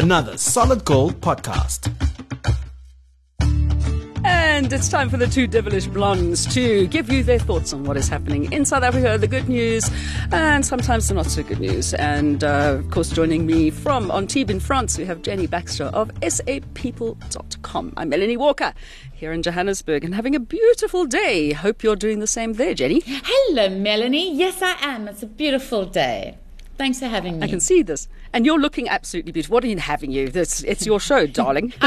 another Solid Gold podcast. And it's time for the two devilish blondes to give you their thoughts on what is happening in South Africa, the good news, and sometimes the not so good news. And uh, of course, joining me from Antibes in France, we have Jenni Baxter of sapeople.com. I'm Melanie Walker here in Johannesburg and having a beautiful day. Hope you're doing the same there, Jenni. Hello, Melanie. Yes, I am. It's a beautiful day. Thanks for having me. I can see this. And you're looking absolutely beautiful. What are you having you? This, it's your show, darling.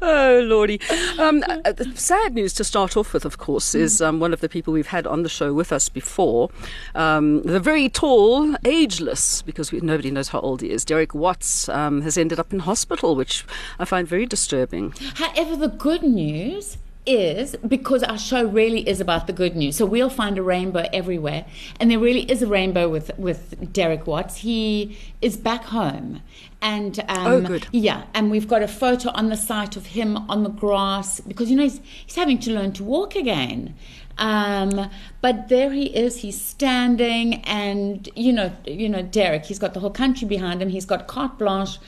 oh lordy! Um, uh, sad news to start off with, of course, is um, one of the people we've had on the show with us before, um, the very tall, ageless, because we, nobody knows how old he is. Derek Watts um, has ended up in hospital, which I find very disturbing. However, the good news is because our show really is about the good news. So we'll find a rainbow everywhere, and there really is a rainbow with with Derek Watts. He is back home, and um, Oh, good. yeah, and we've got a photo on the site of him on the grass because you know he's he's having to learn to walk again. Um, but there he is. He's standing, and you know, you know, Derek. He's got the whole country behind him. He's got carte blanche.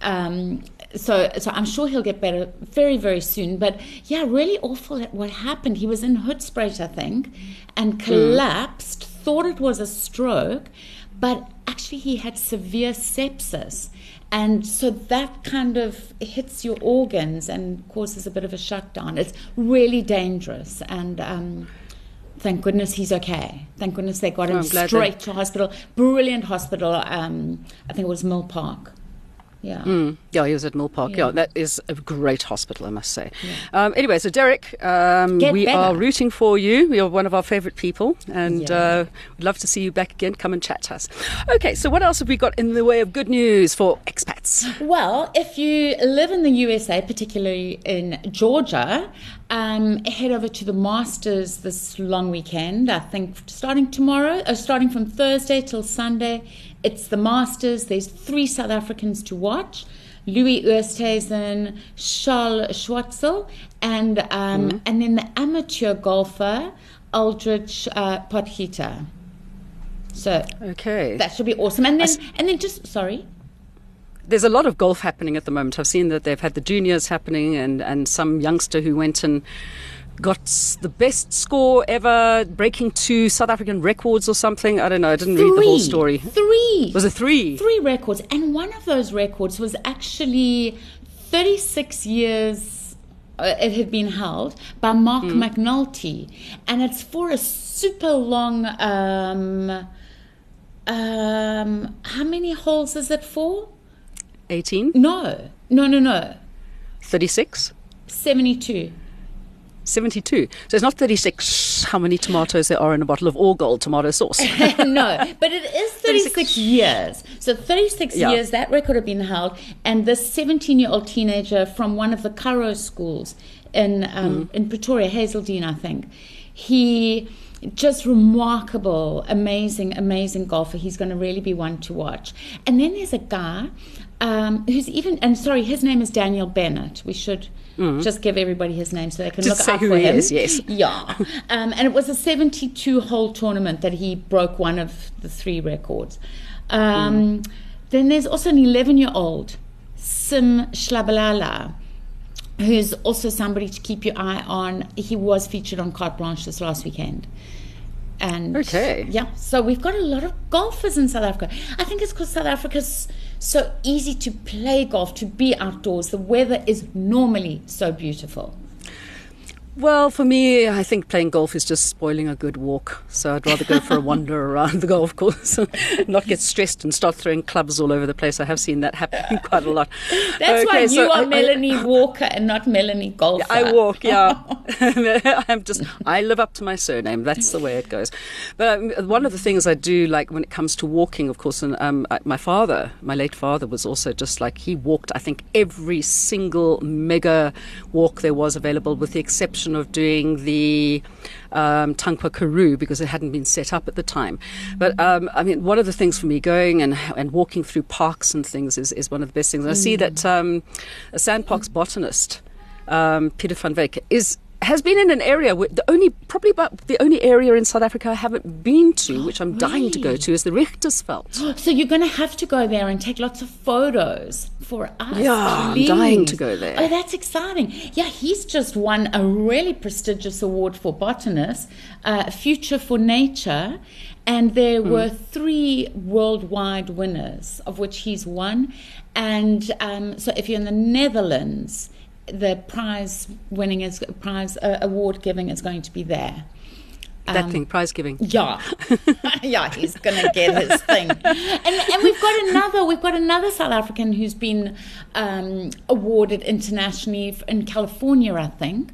Um, so, so I'm sure he'll get better very, very soon. But yeah, really awful at what happened. He was in Hoedspruit, I think, and collapsed. Thought it was a stroke, but actually he had severe sepsis. And so that kind of hits your organs and causes a bit of a shutdown. It's really dangerous. And um, thank goodness he's okay. Thank goodness they got him Oh, I'm straight to hospital. Brilliant hospital. Um, I think it was Milpark. Yeah. Mm, yeah, he was at Milpark. Yeah. that is a great hospital, I must say. Um, anyway, so Derek, um, we better. are rooting for you. You're one of our favourite people, and Yeah. uh, we'd love to see you back again. Come and chat to us. Okay, so what else have we got in the way of good news for expats? Well, if you live in the USA, particularly in Georgia, um, head over to the Masters this long weekend. I think starting tomorrow, uh, starting from Thursday till Sunday, it's the Masters. There's three South Africans to watch. Louis Oosthuizen, Charles Schwartzel, and um, and then the amateur golfer Aldrich uh. So Okay. that should be awesome. And then and then just sorry. There's a lot of golf happening at the moment. I've seen that they've had the juniors happening, and, and some youngster who went and got the best score ever, breaking two South African records or something. I don't know. I didn't read the whole story. Three. Was it three? Three records. And one of those records was actually 36 years uh, it had been held by Mark Hmm. McNulty. And it's for a super long. Um, um, how many holes is it for? 18? No, no, no, no. 36? 72. 72. So it's not 36 how many tomatoes there are in a bottle of all gold tomato sauce. no, but it is 36 years. So 36 Yeah. years that record had been held, and this 17 year old teenager from one of the Curro schools in um, in Pretoria, Hazeldean, I think, he just remarkable, amazing, amazing golfer. He's going to really be one to watch. And then there's a guy um, who's even, and sorry, his name is Daniel Bennett. We should. Just give everybody his name so they can Just look who for him. is, yes. Yeah. Um, and it was a 72 hole tournament that he broke one of the three records. Um, Then there's also an 11 year old, Sim Shlabalala, who's also somebody to keep your eye on. He was featured on Carte Blanche this last weekend. And Okay. yeah, so we've got a lot of golfers in South Africa. I think it's because South Africa's so easy to play golf, to be outdoors. The weather is normally so beautiful. Well, for me, I think playing golf is just spoiling a good walk. So I'd rather go for a wander around the golf course, not get stressed and start throwing clubs all over the place. I have seen that happen quite a lot. That's why Okay, so you are I- I- Melanie Walker and not Melanie Golfer. I walk, yeah. I'm just, I live up to my surname. That's the way it goes. But um, one of the things I do like when it comes to walking, of course, and um, I- my father, my late father, was also just like he walked. I think every single mega walk there was available, with the exception of doing the um, Tankwa Karoo because it hadn't been set up at the time. But um, I mean, one of the things for me going and and walking through parks and things is, is one of the best things. And I see that um, a SANParks botanist um, Peter van Wyk is has been in an area where the only probably about the only area in South Africa I haven't been to, which I'm dying to go to, is the Richtersveld. So you're going to have to go there and take lots of photos for us. Yeah, I'm dying to go there. Oh, that's exciting. Yeah, he's just won a really prestigious award for botanists, uh, Future for Nature. And there Hmm. were three worldwide winners, of which he's one. And um, so if you're in the Netherlands, the prize winning is prize uh, award giving is going to be there. that thing, prize giving. Yeah, yeah, he's gonna get his thing. And and we've got another we've got another South African who's been um, awarded internationally in California, I think.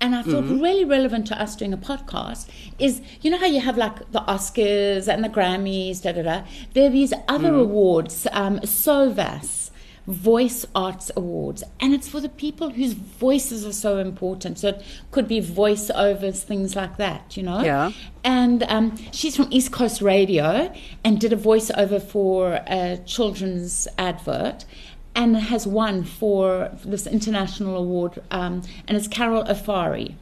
And I thought really relevant to us doing a podcast is you know how you have like the Oscars and the Grammys, da da da. There are these other awards, um, SOVAS. Voice Arts Awards, and it's for the people whose voices are so important. So it could be voiceovers, things like that, you know. Yeah. And um, she's from East Coast Radio and did a voiceover for a children's advert and has won for this international award. Um, and it's Carol Ofori.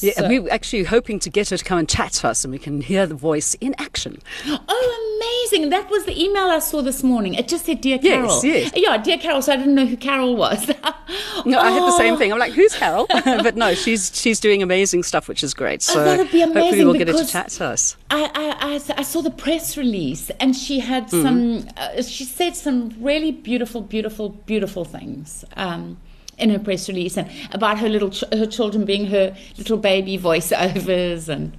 Yeah, So- we're actually hoping to get her to come and chat to us, and we can hear the voice in action. Oh, amazing. That was the email I saw this morning. It just said, Dear Carol. yes. yes. Yeah, Dear Carol. So I didn't know who Carol was. No, I had the same Oh. thing. I'm like, who's Carol? but no, she's she's doing amazing stuff, which is great. So Oh, that'd be hopefully amazing we'll get her to chat to us. I, I, I, I saw the press release and she had Mm-hmm. some, uh, she said some really beautiful, beautiful, beautiful things um, in her press release and about her little, ch- her children being her little baby voiceovers and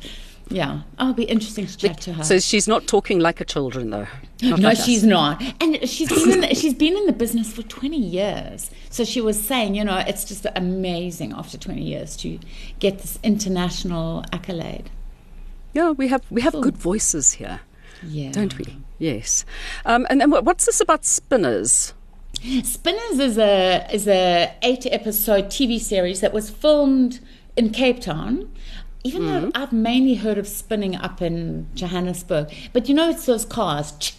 yeah, oh, it'll be interesting to chat to her. So she's not talking like a children, though. Not no, like us. she's not, and she's been in, she's been in the business for twenty years. So she was saying, you know, it's just amazing after twenty years to get this international accolade. Yeah, we have we have good voices here, Yeah, don't we? Yes. Um, and then what's this about spinners? Spinners is a is a eight episode TV series that was filmed in Cape Town. Even though mm-hmm. I've mainly heard of spinning up in Johannesburg, but you know it's those cars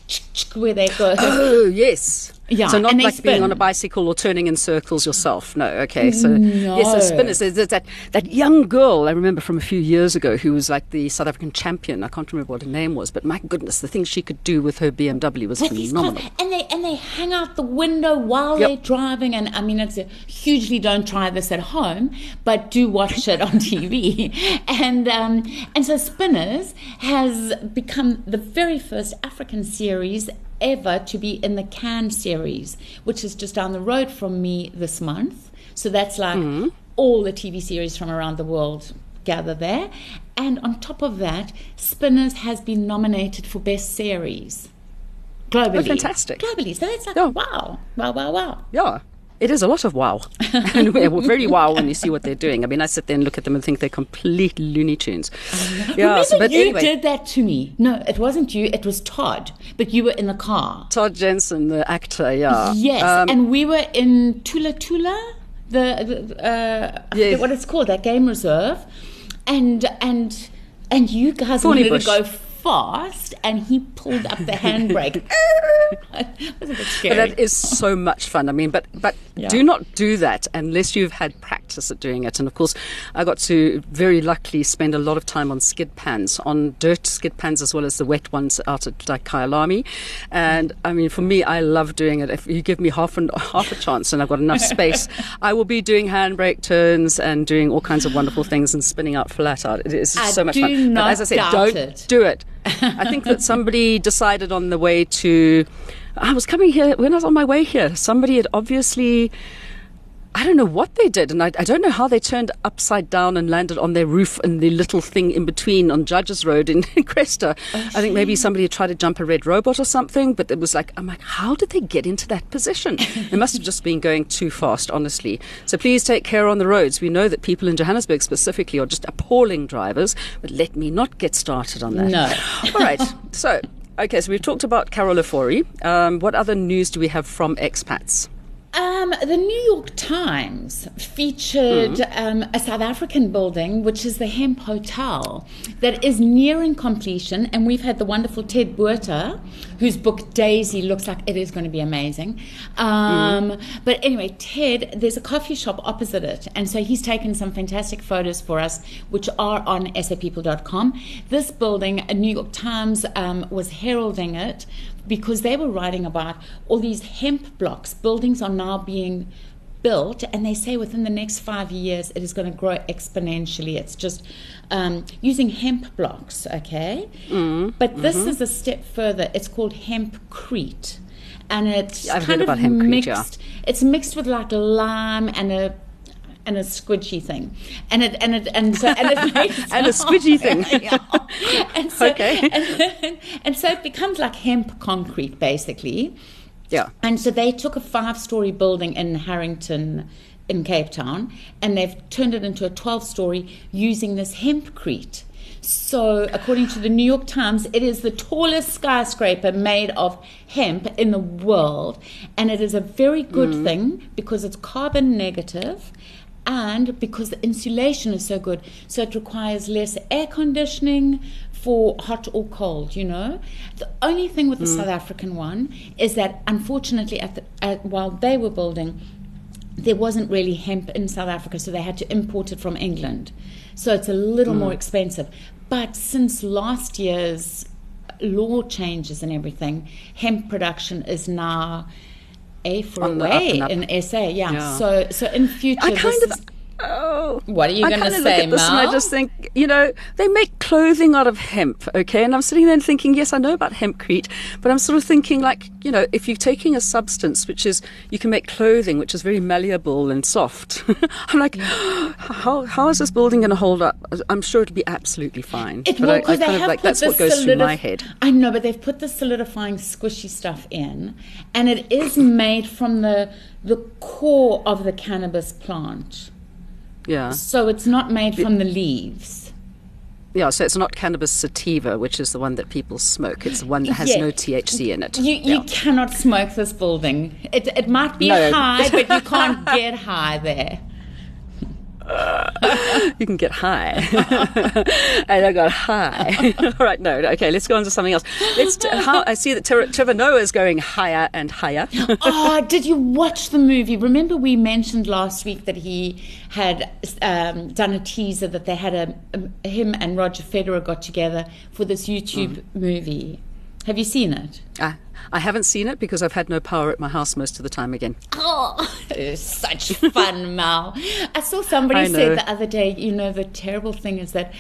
where they go. Oh yes. Yeah, So not and they like being on a bicycle or turning in circles yourself. No. Okay. So yes, so spinners. There's, there's that that young girl I remember from a few years ago who was like the South African champion. I can't remember what her name was, but my goodness, the things she could do with her BMW was with these cars, phenomenal. and they and they hang out the window while Yep. they're driving. And I mean, it's a hugely don't try this at home, but do watch it on TV. And um, and so Spinners has become the very first African series ever to be in the Cannes series, which is just down the road from me this month. So that's like Mm-hmm. all the TV series from around the world gather there. And on top of that, Spinners has been nominated for Best Series globally. Oh, fantastic. Globally. So that's like, Yeah. wow, wow, wow, wow. Yeah. It is a lot of wow. and we're very wow when you see what they're doing. I mean, I sit there and look at them and think they're complete Looney Tunes. Yeah, Remember so, but you anyway. did that to me. No, it wasn't you. It was Todd. But you were in the car. Todd Jensen, the actor, yeah. Yes, Um, and we were in Thula Thula, the, uh, Yes. what it's called, that game reserve, and and and you guys Thorny wanted bush. to go fast, and he pulled up the handbrake. it was a bit But that is so much fun. I mean, but but Yeah. do not do that unless you've had practice at doing it. And of course, I got to very luckily spend a lot of time on skid pans, on dirt skid pans as well as the wet ones out at like Kyalami. And I mean, for me, I love doing it. If you give me half an half a chance and I've got enough space, I will be doing handbrake turns and doing all kinds of wonderful things and spinning out flat out. It is I so much fun. not but as I said, don't it. do it. I think that somebody decided on the way to. I was coming here when I was on my way here. Somebody had obviously. I don't know what they did, and I, I don't know how they turned upside down and landed on their roof and the little thing in between on Judges Road in Cresta. I think maybe somebody had tried to jump a red robot or something, but it was like, I'm like, how did they get into that position? They must have just been going too fast, honestly. So please take care on the roads. We know that people in Johannesburg specifically are just appalling drivers, but let me not get started on that. No. All right. So, okay, so we've talked about Carol Ofori. Um, what other news do we have from expats? Um, the New York Times featured um, a South African building, which is the Hemp Hotel, that is nearing completion. And we've had the wonderful Ted Buerta, whose book Daisy looks like it is going to be amazing. Um, But anyway, Ted, there's a coffee shop opposite it. And so he's taken some fantastic photos for us, which are on sapeople.com. This building, a New York Times um, was heralding it because they were writing about all these hemp blocks. Buildings are now being built, and they say within the next five years it is going to grow exponentially. It's just um, using hemp blocks, okay? But this is a step further. It's called hempcrete. And it's I've kind heard of about hempcrete, yeah. mixed. It's mixed with like lime and a and a squidgy thing, and it and it and so and it makes And a squidgy thing. yeah. And so, Okay. and, and so it becomes like hemp concrete, basically. Yeah. And so they took a five story building in Harrington in Cape Town and they've turned it into a 12 story using this hempcrete. So, according to the New York Times, it is the tallest skyscraper made of hemp in the world. And it is a very good mm. thing because it's carbon negative and because the insulation is so good. So, it requires less air conditioning for hot or cold, you know. The only thing with the mm. South African one is that unfortunately, at the, at, while they were building, there wasn't really hemp in South Africa, so they had to import it from England. So it's a little more mm. expensive. But since last year's law changes and everything, hemp production is now a for On the up away in SA. Yeah. Yeah. So so in future, I kind of. What are you gonna say, look at this and I just think, you know, they make clothing out of hemp, okay? And I'm sitting there and thinking, yes, I know about hempcrete, but I'm sort of thinking, like, you know, if you're taking a substance which is, you can make clothing which is very malleable and soft. I'm like, how, how is this building going to hold up? I'm sure it'll be absolutely fine. It but will, I, I 'cause they kind of have like, put that's what goes through my head. I know, but they've put the solidifying squishy stuff in, and it is made from the the core of the cannabis plant. Yeah. So it's not made from the leaves. Yeah, so it's not cannabis sativa, which is the one that people smoke. It's the one that has Yeah. no THC in it. You you Yeah. cannot smoke this building. It it might be No. high, but you can't get high there. You can get high. and I got high. All right, no, okay, let's go on to something else. Let's t- how, I see that Trevor, Trevor Noah is going higher and higher. oh, did you watch the movie? Remember, we mentioned last week that he had um, done a teaser that they had a, a him and Roger Federer got together for this YouTube movie. Have you seen it? I, I haven't seen it because I've had no power at my house most of the time again. Oh, such fun, Mal. I saw somebody I say the other day, you know, the terrible thing is that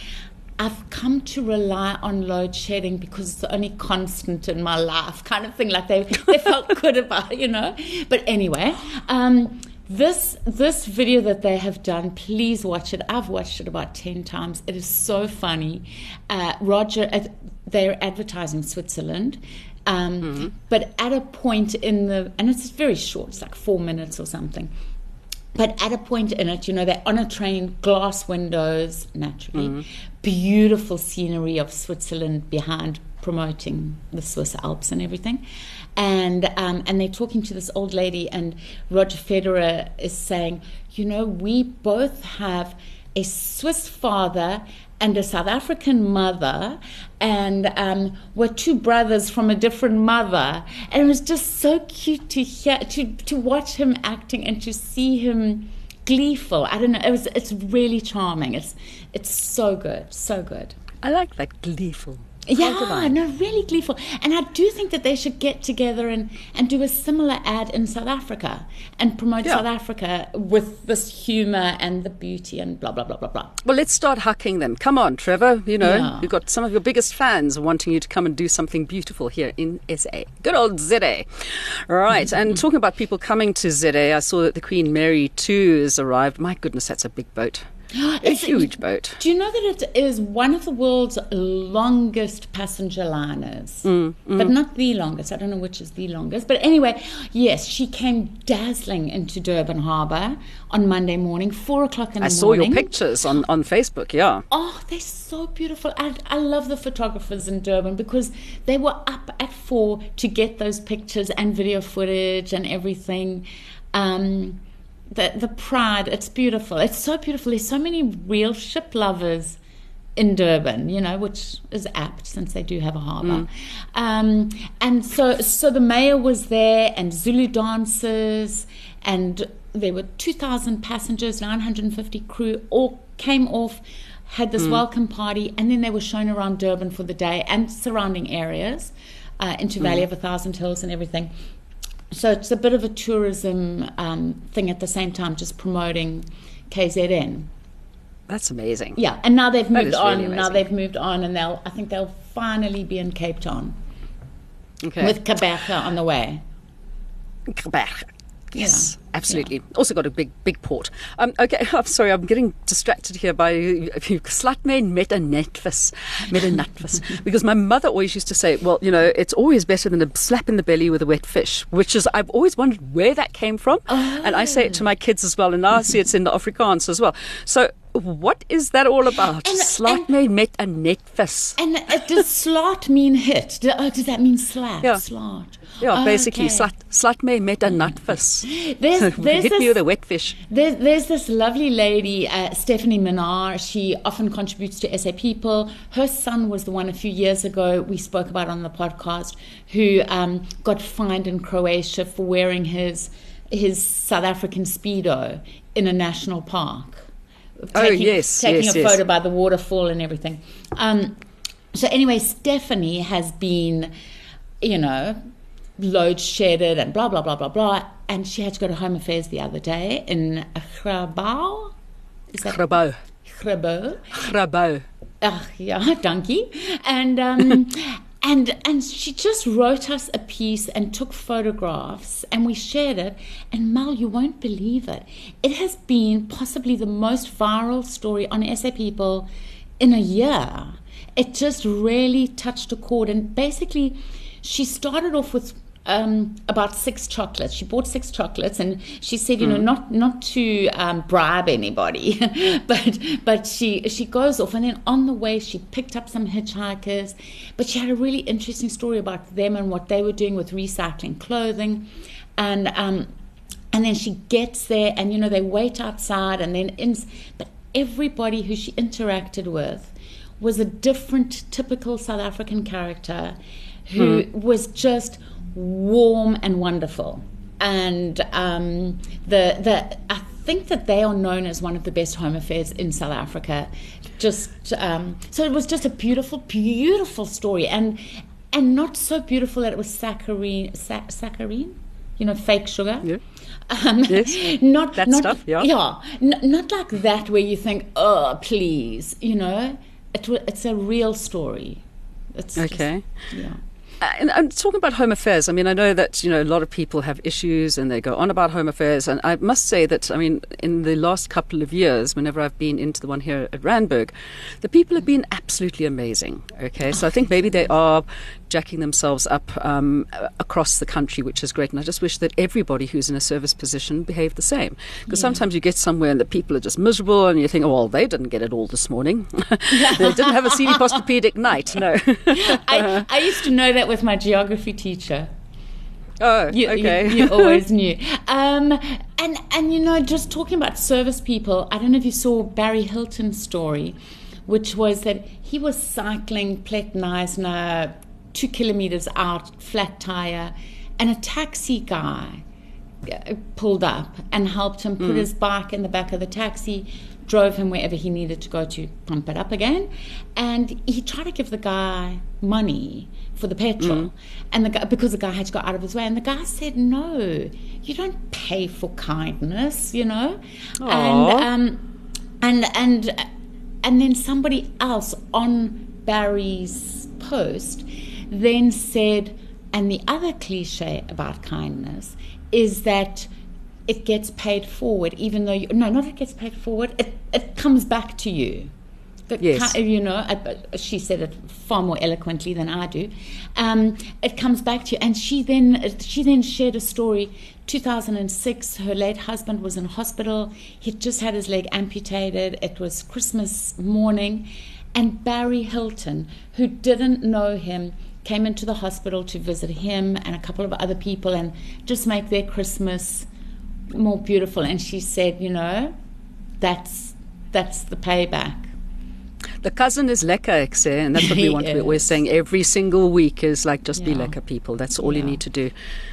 I've come to rely on load shedding because it's the only constant in my life, kind of thing. Like they, they felt good about it, you know. But anyway, um, this this video that they have done, please watch it. I've watched it about ten times. It is so funny. Uh, Roger, uh, they're advertising Switzerland. Um, But at a point in the, and it's very short, it's like four minutes or something. But at a point in it, you know, they're on a train, glass windows, naturally, beautiful scenery of Switzerland behind, promoting the Swiss Alps and everything. And um, and they're talking to this old lady, and Roger Federer is saying, you know, we both have a Swiss father and a South African mother, and um, we're two brothers from a different mother. And it was just so cute to hear, to to watch him acting and to see him gleeful. I don't know. It was. It's really charming. It's it's so good, so good. I like that gleeful. Yeah, no, really gleeful. And I do think that they should get together and, and do a similar ad in South Africa and promote Yeah. South Africa with this humor and the beauty and blah, blah, blah, blah, blah. Well, let's start hucking them. Come on, Trevor. You know, Yeah. you've got some of your biggest fans wanting you to come and do something beautiful here in SA. Good old ZA. Right. and talking about people coming to ZA, I saw that the Queen Mary 2 has arrived. My goodness, that's a big boat. A huge boat. Do you know that it is one of the world's longest passenger liners? Mm, But not the longest. I don't know which is the longest. But anyway, yes, she came dazzling into Durban Harbour on Monday morning, four o'clock in the morning. I saw your pictures on, on Facebook, yeah. Oh, they're so beautiful. I, I love the photographers in Durban because they were up at four to get those pictures and video footage and everything. Um, the the pride, it's beautiful. It's so beautiful. There's so many real ship lovers in Durban, you know, which is apt since they do have a harbour. Um, and so, so the mayor was there, and Zulu dancers, and there were 2,000 passengers, 950 crew, all came off, had this welcome party, and then they were shown around Durban for the day and surrounding areas, uh, into Valley of a Thousand Hills and everything. So it's a bit of a tourism um, thing at the same time, just promoting KZN. That's amazing. Yeah, and now they've moved on. now they've moved on, and they'll. I think they'll finally be in Cape Town Okay. with Kabaka on the way. Quebec. Yes, Yeah. absolutely. Also got a big, big port. Um, okay, I'm sorry, I'm getting distracted here by slatman met a netvis, met a because my mother always used to say, well, you know, it's always better than a slap in the belly with a wet fish, which is, I've always wondered where that came from. And I say it to my kids as well, and now I see it's in the Afrikaans as well. So, what is that all about? And- Slatman met a netvis. And uh, does slot mean hit? Do, oh, does that mean slap? Yeah. Slot. Yeah, basically, Okay. slat, slatman met a nutvis. There's, there's Hit me with a wet fish. There's, there's this lovely lady, uh, Stephanie Minar. She often contributes to SA People. Her son was the one a few years ago we spoke about on the podcast who um, got fined in Croatia for wearing his his South African speedo in a national park. Oh, yes, taking yes, a yes. photo by the waterfall and everything. Um, so anyway, Stephanie has been, you know, load shedded and blah blah blah blah blah, and she had to go to Home Affairs the other day in Grabouw. Is that Grabouw. Grabouw? Grabouw. Ach, yeah, donkey. And um, and and she just wrote us a piece and took photographs, and we shared it. And Mal, you won't believe it. It has been possibly the most viral story on SA People in a year. It just really touched a chord, and basically, she started off with um, about six chocolates. She bought six chocolates, and she said, you know, not not to um, bribe anybody, but but she she goes off, and then on the way she picked up some hitchhikers. But she had a really interesting story about them and what they were doing with recycling clothing, and um, and then she gets there, and you know they wait outside, and then in, but everybody who she interacted with was a different, typical South African character who was just warm and wonderful. And um, the the I think that they are known as one of the best home affairs in South Africa. Just um, so it was just a beautiful, beautiful story, and and not so beautiful that it was saccharine, sac- saccharine, you know, fake sugar. Yeah. Um, Yes. not That not, stuff, yeah. yeah, n- not like that where you think, oh, please, you know, it, it's a real story. It's just- Okay. yeah. Uh, And I'm talking about home affairs. I mean, I know that you know a lot of people have issues and they go on about home affairs. And I must say that I mean, in the last couple of years, whenever I've been into the one here at Randburg, the people have been absolutely amazing. Okay, so I think maybe they are jacking themselves up um, across the country, which is great. And I just wish that everybody who's in a service position behaved the same. Because sometimes you get somewhere and the people are just miserable, and you think, oh well, they didn't get it all this morning. they didn't have a Sealy Posturepedic night. No. I, I used to know that with my geography teacher. oh, You, you- okay. you, always knew. Um, and and you know, just talking about service people, I don't know if you saw Barry Hilton's story, which was that he was cycling Plek Neisner two kilometers out, flat tire, and a taxi guy pulled up and helped him put his bike in the back of the taxi, drove him wherever he needed to go to pump it up again, and he tried to give the guy money for the petrol, and the guy because the guy had to go out of his way, and the guy said, "No, you don't pay for kindness, you know," and um, and and and then somebody else on Barry's post then said, and the other cliche about kindness is that it gets paid forward, even though you, no, not it gets paid forward, it, it comes back to you. Yes. ki- you know, I- she said it far more eloquently than I do. Um, it comes back to you, and she then she then shared a story. 2006, her late husband was in hospital. He'd just had his leg amputated. It was Christmas morning, and Barry Hilton, who didn't know him, came into the hospital to visit him and a couple of other people and just make their Christmas more beautiful. And she said, you know, that's that's the payback. The cousin is lekker, ek and that's what we want. We're always saying every single week is like just be Yeah. lekker people. That's all you need to do,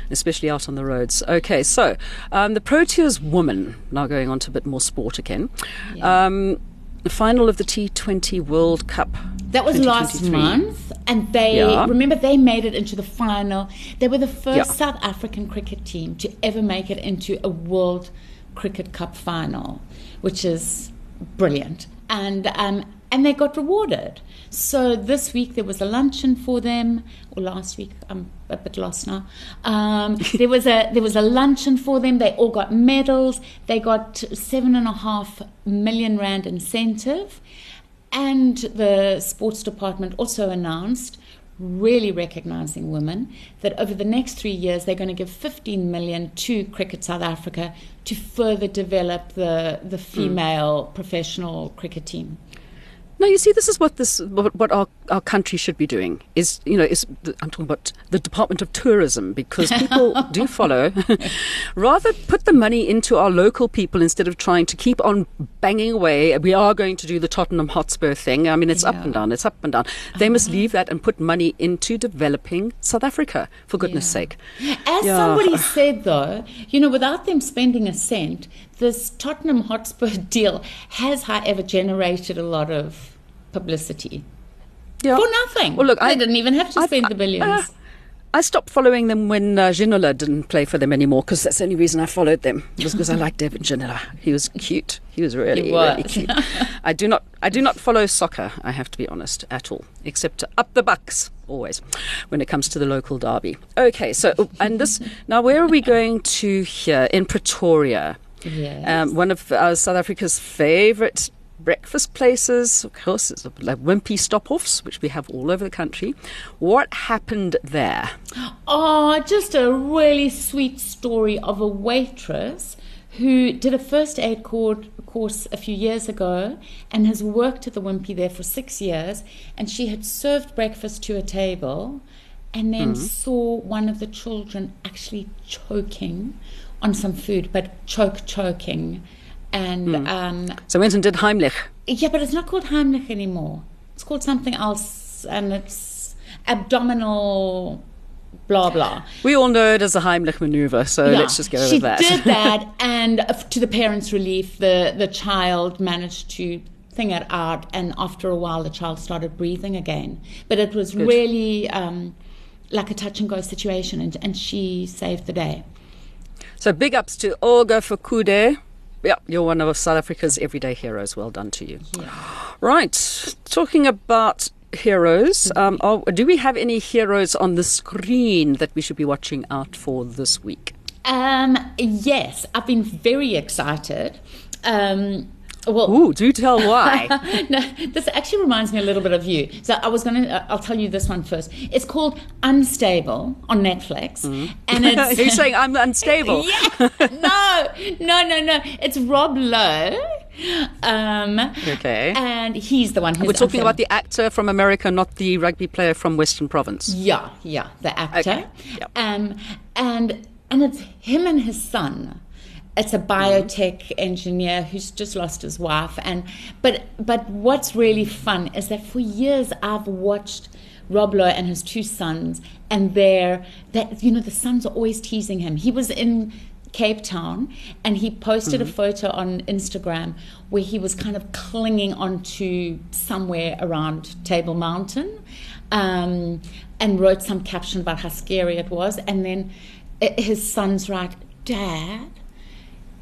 especially out on the roads. Okay, so um, the Proteas woman, now going on to a bit more sport again. Yeah. Um, the final of the T20 World Cup. That was last month, and they Yeah. remember they made it into the final. They were the first Yeah. South African cricket team to ever make it into a World Cricket Cup final, which is brilliant. And um, and they got rewarded. So this week there was a luncheon for them, or last week I'm a bit lost now. Um, there was a there was a luncheon for them. They all got medals. They got seven and a half million rand incentive. And the sports department also announced, really recognizing women, that over the next three years they're going to give 15 million to Cricket South Africa to further develop the, the female professional cricket team. No, you see, this is what this what, our, our country should be doing. Is you know, is the, I'm talking about the Department of Tourism because people do follow. Rather, put the money into our local people instead of trying to keep on banging away. We are going to do the Tottenham Hotspur thing. I mean, it's up and down. It's up and down. They must uh-huh. leave that and put money into developing South Africa. For goodness' Yeah. sake. As Yeah. somebody said, though, you know, without them spending a cent, this Tottenham Hotspur deal has, however, generated a lot of publicity Yeah. for nothing. Well, look, they I- didn't even have to I've- spend the uh, billions. I stopped following them when uh, Ginola didn't play for them anymore because that's the only reason I followed them. It was because I liked David Ginola. He was cute. He was really, He really cute. I do not, I do not follow soccer. I have to be honest at all, except to up the bucks always when it comes to the local derby. Okay, so oh, and this now where are we going to here in Pretoria? Yes. Um, one of uh, South Africa's favourite breakfast places, of course, is like Wimpy Stop-Offs, which we have all over the country. What happened there? Oh, just a really sweet story of a waitress who did a first aid cour- course a few years ago and has worked at the Wimpy there for six years. And she had served breakfast to a table and then mm-hmm. saw one of the children actually choking on some food, but choke choking. And um, So went and did Heimlich. yeah, but it's not called Heimlich anymore. It's called something else, and it's abdominal blah blah. We all know it as a Heimlich maneuver, so Yeah, let's just go with that. She did that, and uh, to the parents' relief, the the child managed to thing it out, and after a while, the child started breathing again. But it was Good. really um, like a touch and go situation, and, and she saved the day. so big ups to Olga Fakude. Yeah, you're one of South Africa's everyday heroes. Well done to you. Right, talking about heroes, um, oh, do we have any heroes on the screen that we should be watching out for this week? Um, yes, I've been very excited. Um, well, Ooh, do tell why. no, this actually reminds me a little bit of you. So I was going to, I'll tell you this one first. It's called Unstable on Netflix. And it's. You're saying I'm unstable. yeah, no, no, no, no. It's Rob Lowe. Um, Okay. And he's the one who's. We're talking unstable. about the actor from America, not the rugby player from Western Province. Yeah, yeah, the actor. Okay, yep. Um, and and it's him and his son. It's a mm-hmm. biotech engineer who's just lost his wife, and but but what's really fun is that for years I've watched Rob Lowe and his two sons, and they're that you know the sons are always teasing him. He was in Cape Town, and he posted a mm-hmm. photo on Instagram where he was kind of clinging onto somewhere around Table Mountain, um, and wrote some caption about how scary it was. And then i- his son's right, Dad.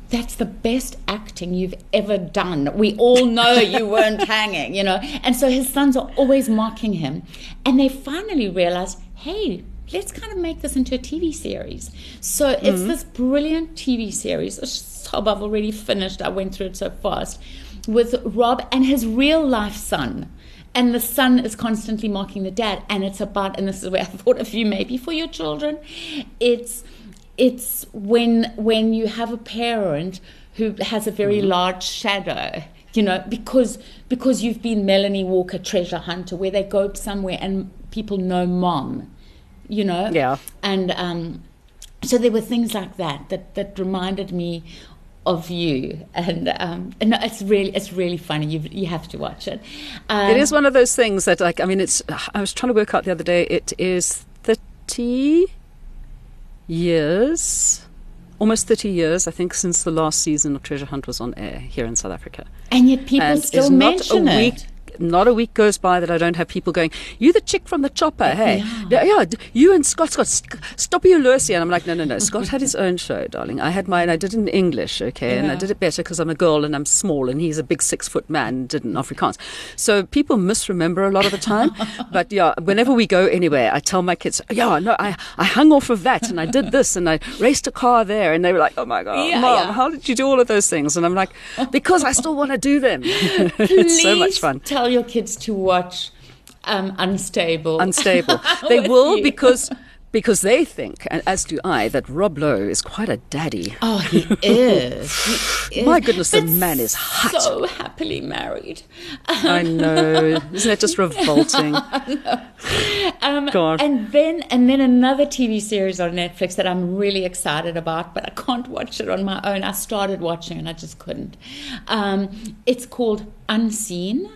That's the best acting you've ever done. We all know you weren't hanging, you know. And so his sons are always mocking him. And they finally realize, hey, let's kind of make this into a TV series. So it's mm-hmm. this brilliant TV series. A sub I've already finished. I went through it so fast. With Rob and his real life son. And the son is constantly mocking the dad. And it's about, and this is where I thought of you maybe for your children. It's it's when when you have a parent who has a very large shadow you know because because you've been melanie walker treasure hunter where they go somewhere and people know mom you know? Yeah. and um so there were things like that that, that reminded me of you. And um, and it's really it's really funny. You you have to watch it. Um, it is one of those things that like i mean it's i was trying to work out the other day. It is 30 years almost 30 years i think since the last season of treasure hunt was on air here in south africa. And yet people and still mention it not a week goes by that I don't have people going, "You the chick from the chopper, hey? Yeah, yeah you and Scott, Scott, stop you, Lucy." And I'm like, "No, no, no. Scott had his own show, darling. I had mine. I did it in English, okay, yeah. and I did it better because I'm a girl and I'm small, and he's a big six foot man. Did in Afrikaans, so people misremember a lot of the time. but yeah, whenever we go anywhere, I tell my kids, "Yeah, no, I I hung off of that, and I did this, and I raced a car there," and they were like, "Oh my god, Yeah, mom, how did you do all of those things?" And I'm like, "Because I still want to do them. it's so much fun." tell your kids to watch um, Unstable. unstable. They will you. because because they think, and as do I, that Rob Lowe is quite a daddy. Oh, he is. He is. My goodness, the man is hot. So happily married. I know, isn't it just revolting? Um, God. And then and then another TV series on Netflix that I'm really excited about, but I can't watch it on my own. I started watching and I just couldn't. Um, it's called Unseen.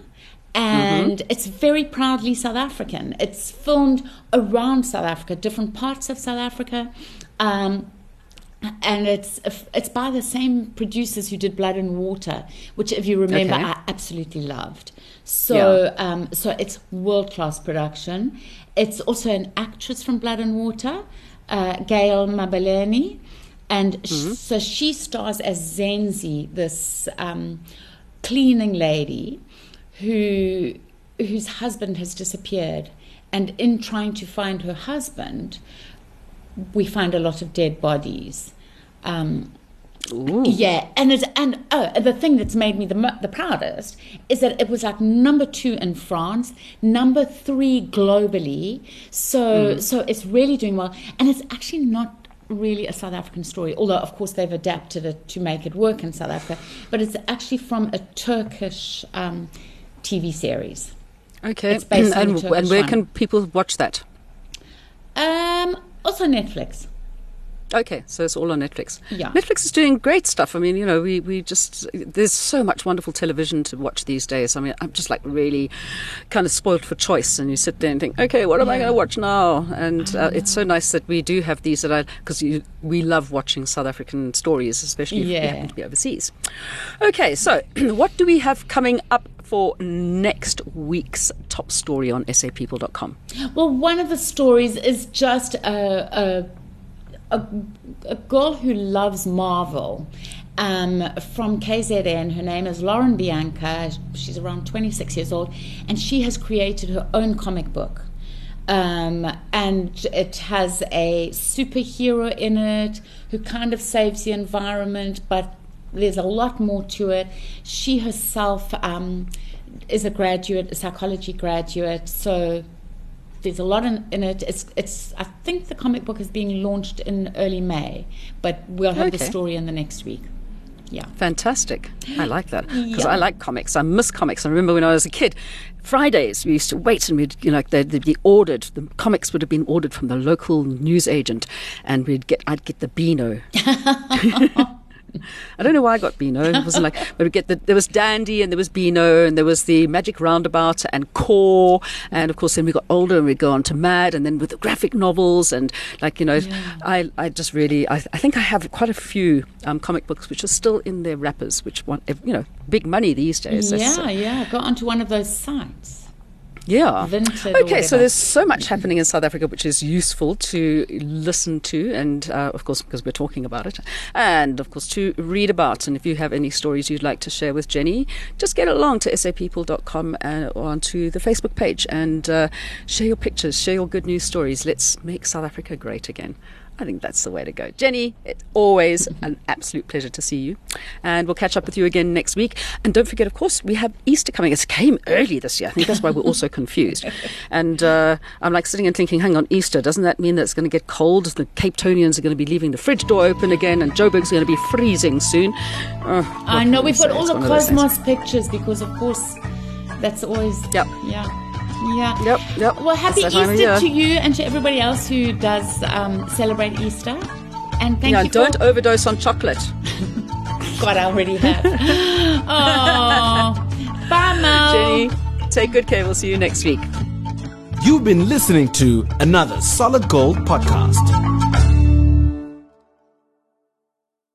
And Mm-hmm. it's very proudly South African. It's filmed around South Africa, different parts of South Africa. Um, and it's it's by the same producers who did Blood and Water, which, if you remember, Okay. I absolutely loved. So um, so it's world class production. It's also an actress from Blood and Water, uh, Gail Mabalane, and sh- so she stars as Zenzi, this um, cleaning lady who whose husband has disappeared, and in trying to find her husband, we find a lot of dead bodies. Um, Ooh. yeah, and and oh, the thing that's made me the the proudest is that it was like number two in France, number three globally. So so it's really doing well, and it's actually not really a South African story. Although of course they've adapted it to make it work in South Africa, but it's actually from a Turkish um, TV series. Okay, It's based on and, and where can people watch that? Um, also Netflix. Okay, so it's all on Netflix. Yeah. Netflix is doing great stuff. I mean, you know, we, we just, there's so much wonderful television to watch these days. I mean, I'm just like really kind of spoiled for choice. And you sit there and think, okay, what am I going to watch now? And uh, it's so nice that we do have these that I, because we love watching South African stories, especially if we Yeah. happen to be overseas. Okay, so what do we have coming up for next week's top story on sapeople.com? Well, one of the stories is just a, a, a, a girl who loves Marvel um, from KZN. Her name is Lauren Bianca. She's around 26 years old, and she has created her own comic book. Um, and it has a superhero in it who kind of saves the environment, but there's a lot more to it. She herself um, is a graduate, a psychology graduate, so there's a lot in, in it. It's, it's. I think the comic book is being launched in early May, but we'll have the story in the next week. Yeah. Fantastic. I like that because Yeah. I like comics. I miss comics. I remember when I was a kid, Fridays we used to wait and we'd, you know, they'd, they'd be ordered. The comics would have been ordered from the local newsagent, and we'd get, I'd get the Beano. I don't know why I got Beano. It wasn't like, but we get the, there was Dandy and there was Beano and there was the Magic Roundabout and Core. And of course, then we got older and we'd go on to Mad and then with the graphic novels and like, you know, I, I just really, I, I think I have quite a few um, comic books which are still in their wrappers, which want, you know, big money these days. Yeah, uh, yeah. Go onto one of those sites. Yeah. Okay, so there's so much happening in South Africa which is useful to listen to, and uh, of course, because we're talking about it, and of course, to read about. And if you have any stories you'd like to share with Jenni, just get along to sapeople.com and, or onto the Facebook page and uh, share your pictures, share your good news stories. Let's make South Africa great again. I think that's the way to go. Jenni, it's always an absolute pleasure to see you. And we'll catch up with you again next week. And don't forget, of course, we have Easter coming. It came early this year. I think that's why we're all so confused. And uh, I'm like sitting and thinking, hang on, Easter, doesn't that mean that it's going to get cold? The Cape Tonians are going to be leaving the fridge door open again, and Joburg's going to be freezing soon. Oh, I know we've got all the one of those things. Cosmos pictures because, of course, that's always. Yep. Yeah. Yeah. Yep, yep. Well, happy It's that time of Easter year. to you and to everybody else who does um, celebrate Easter. And thank yeah, you. and don't for, overdose on chocolate. God, I already have. oh, bye, Mel. Jenni, take good care. We'll see you next week. You've been listening to another Solid Gold podcast.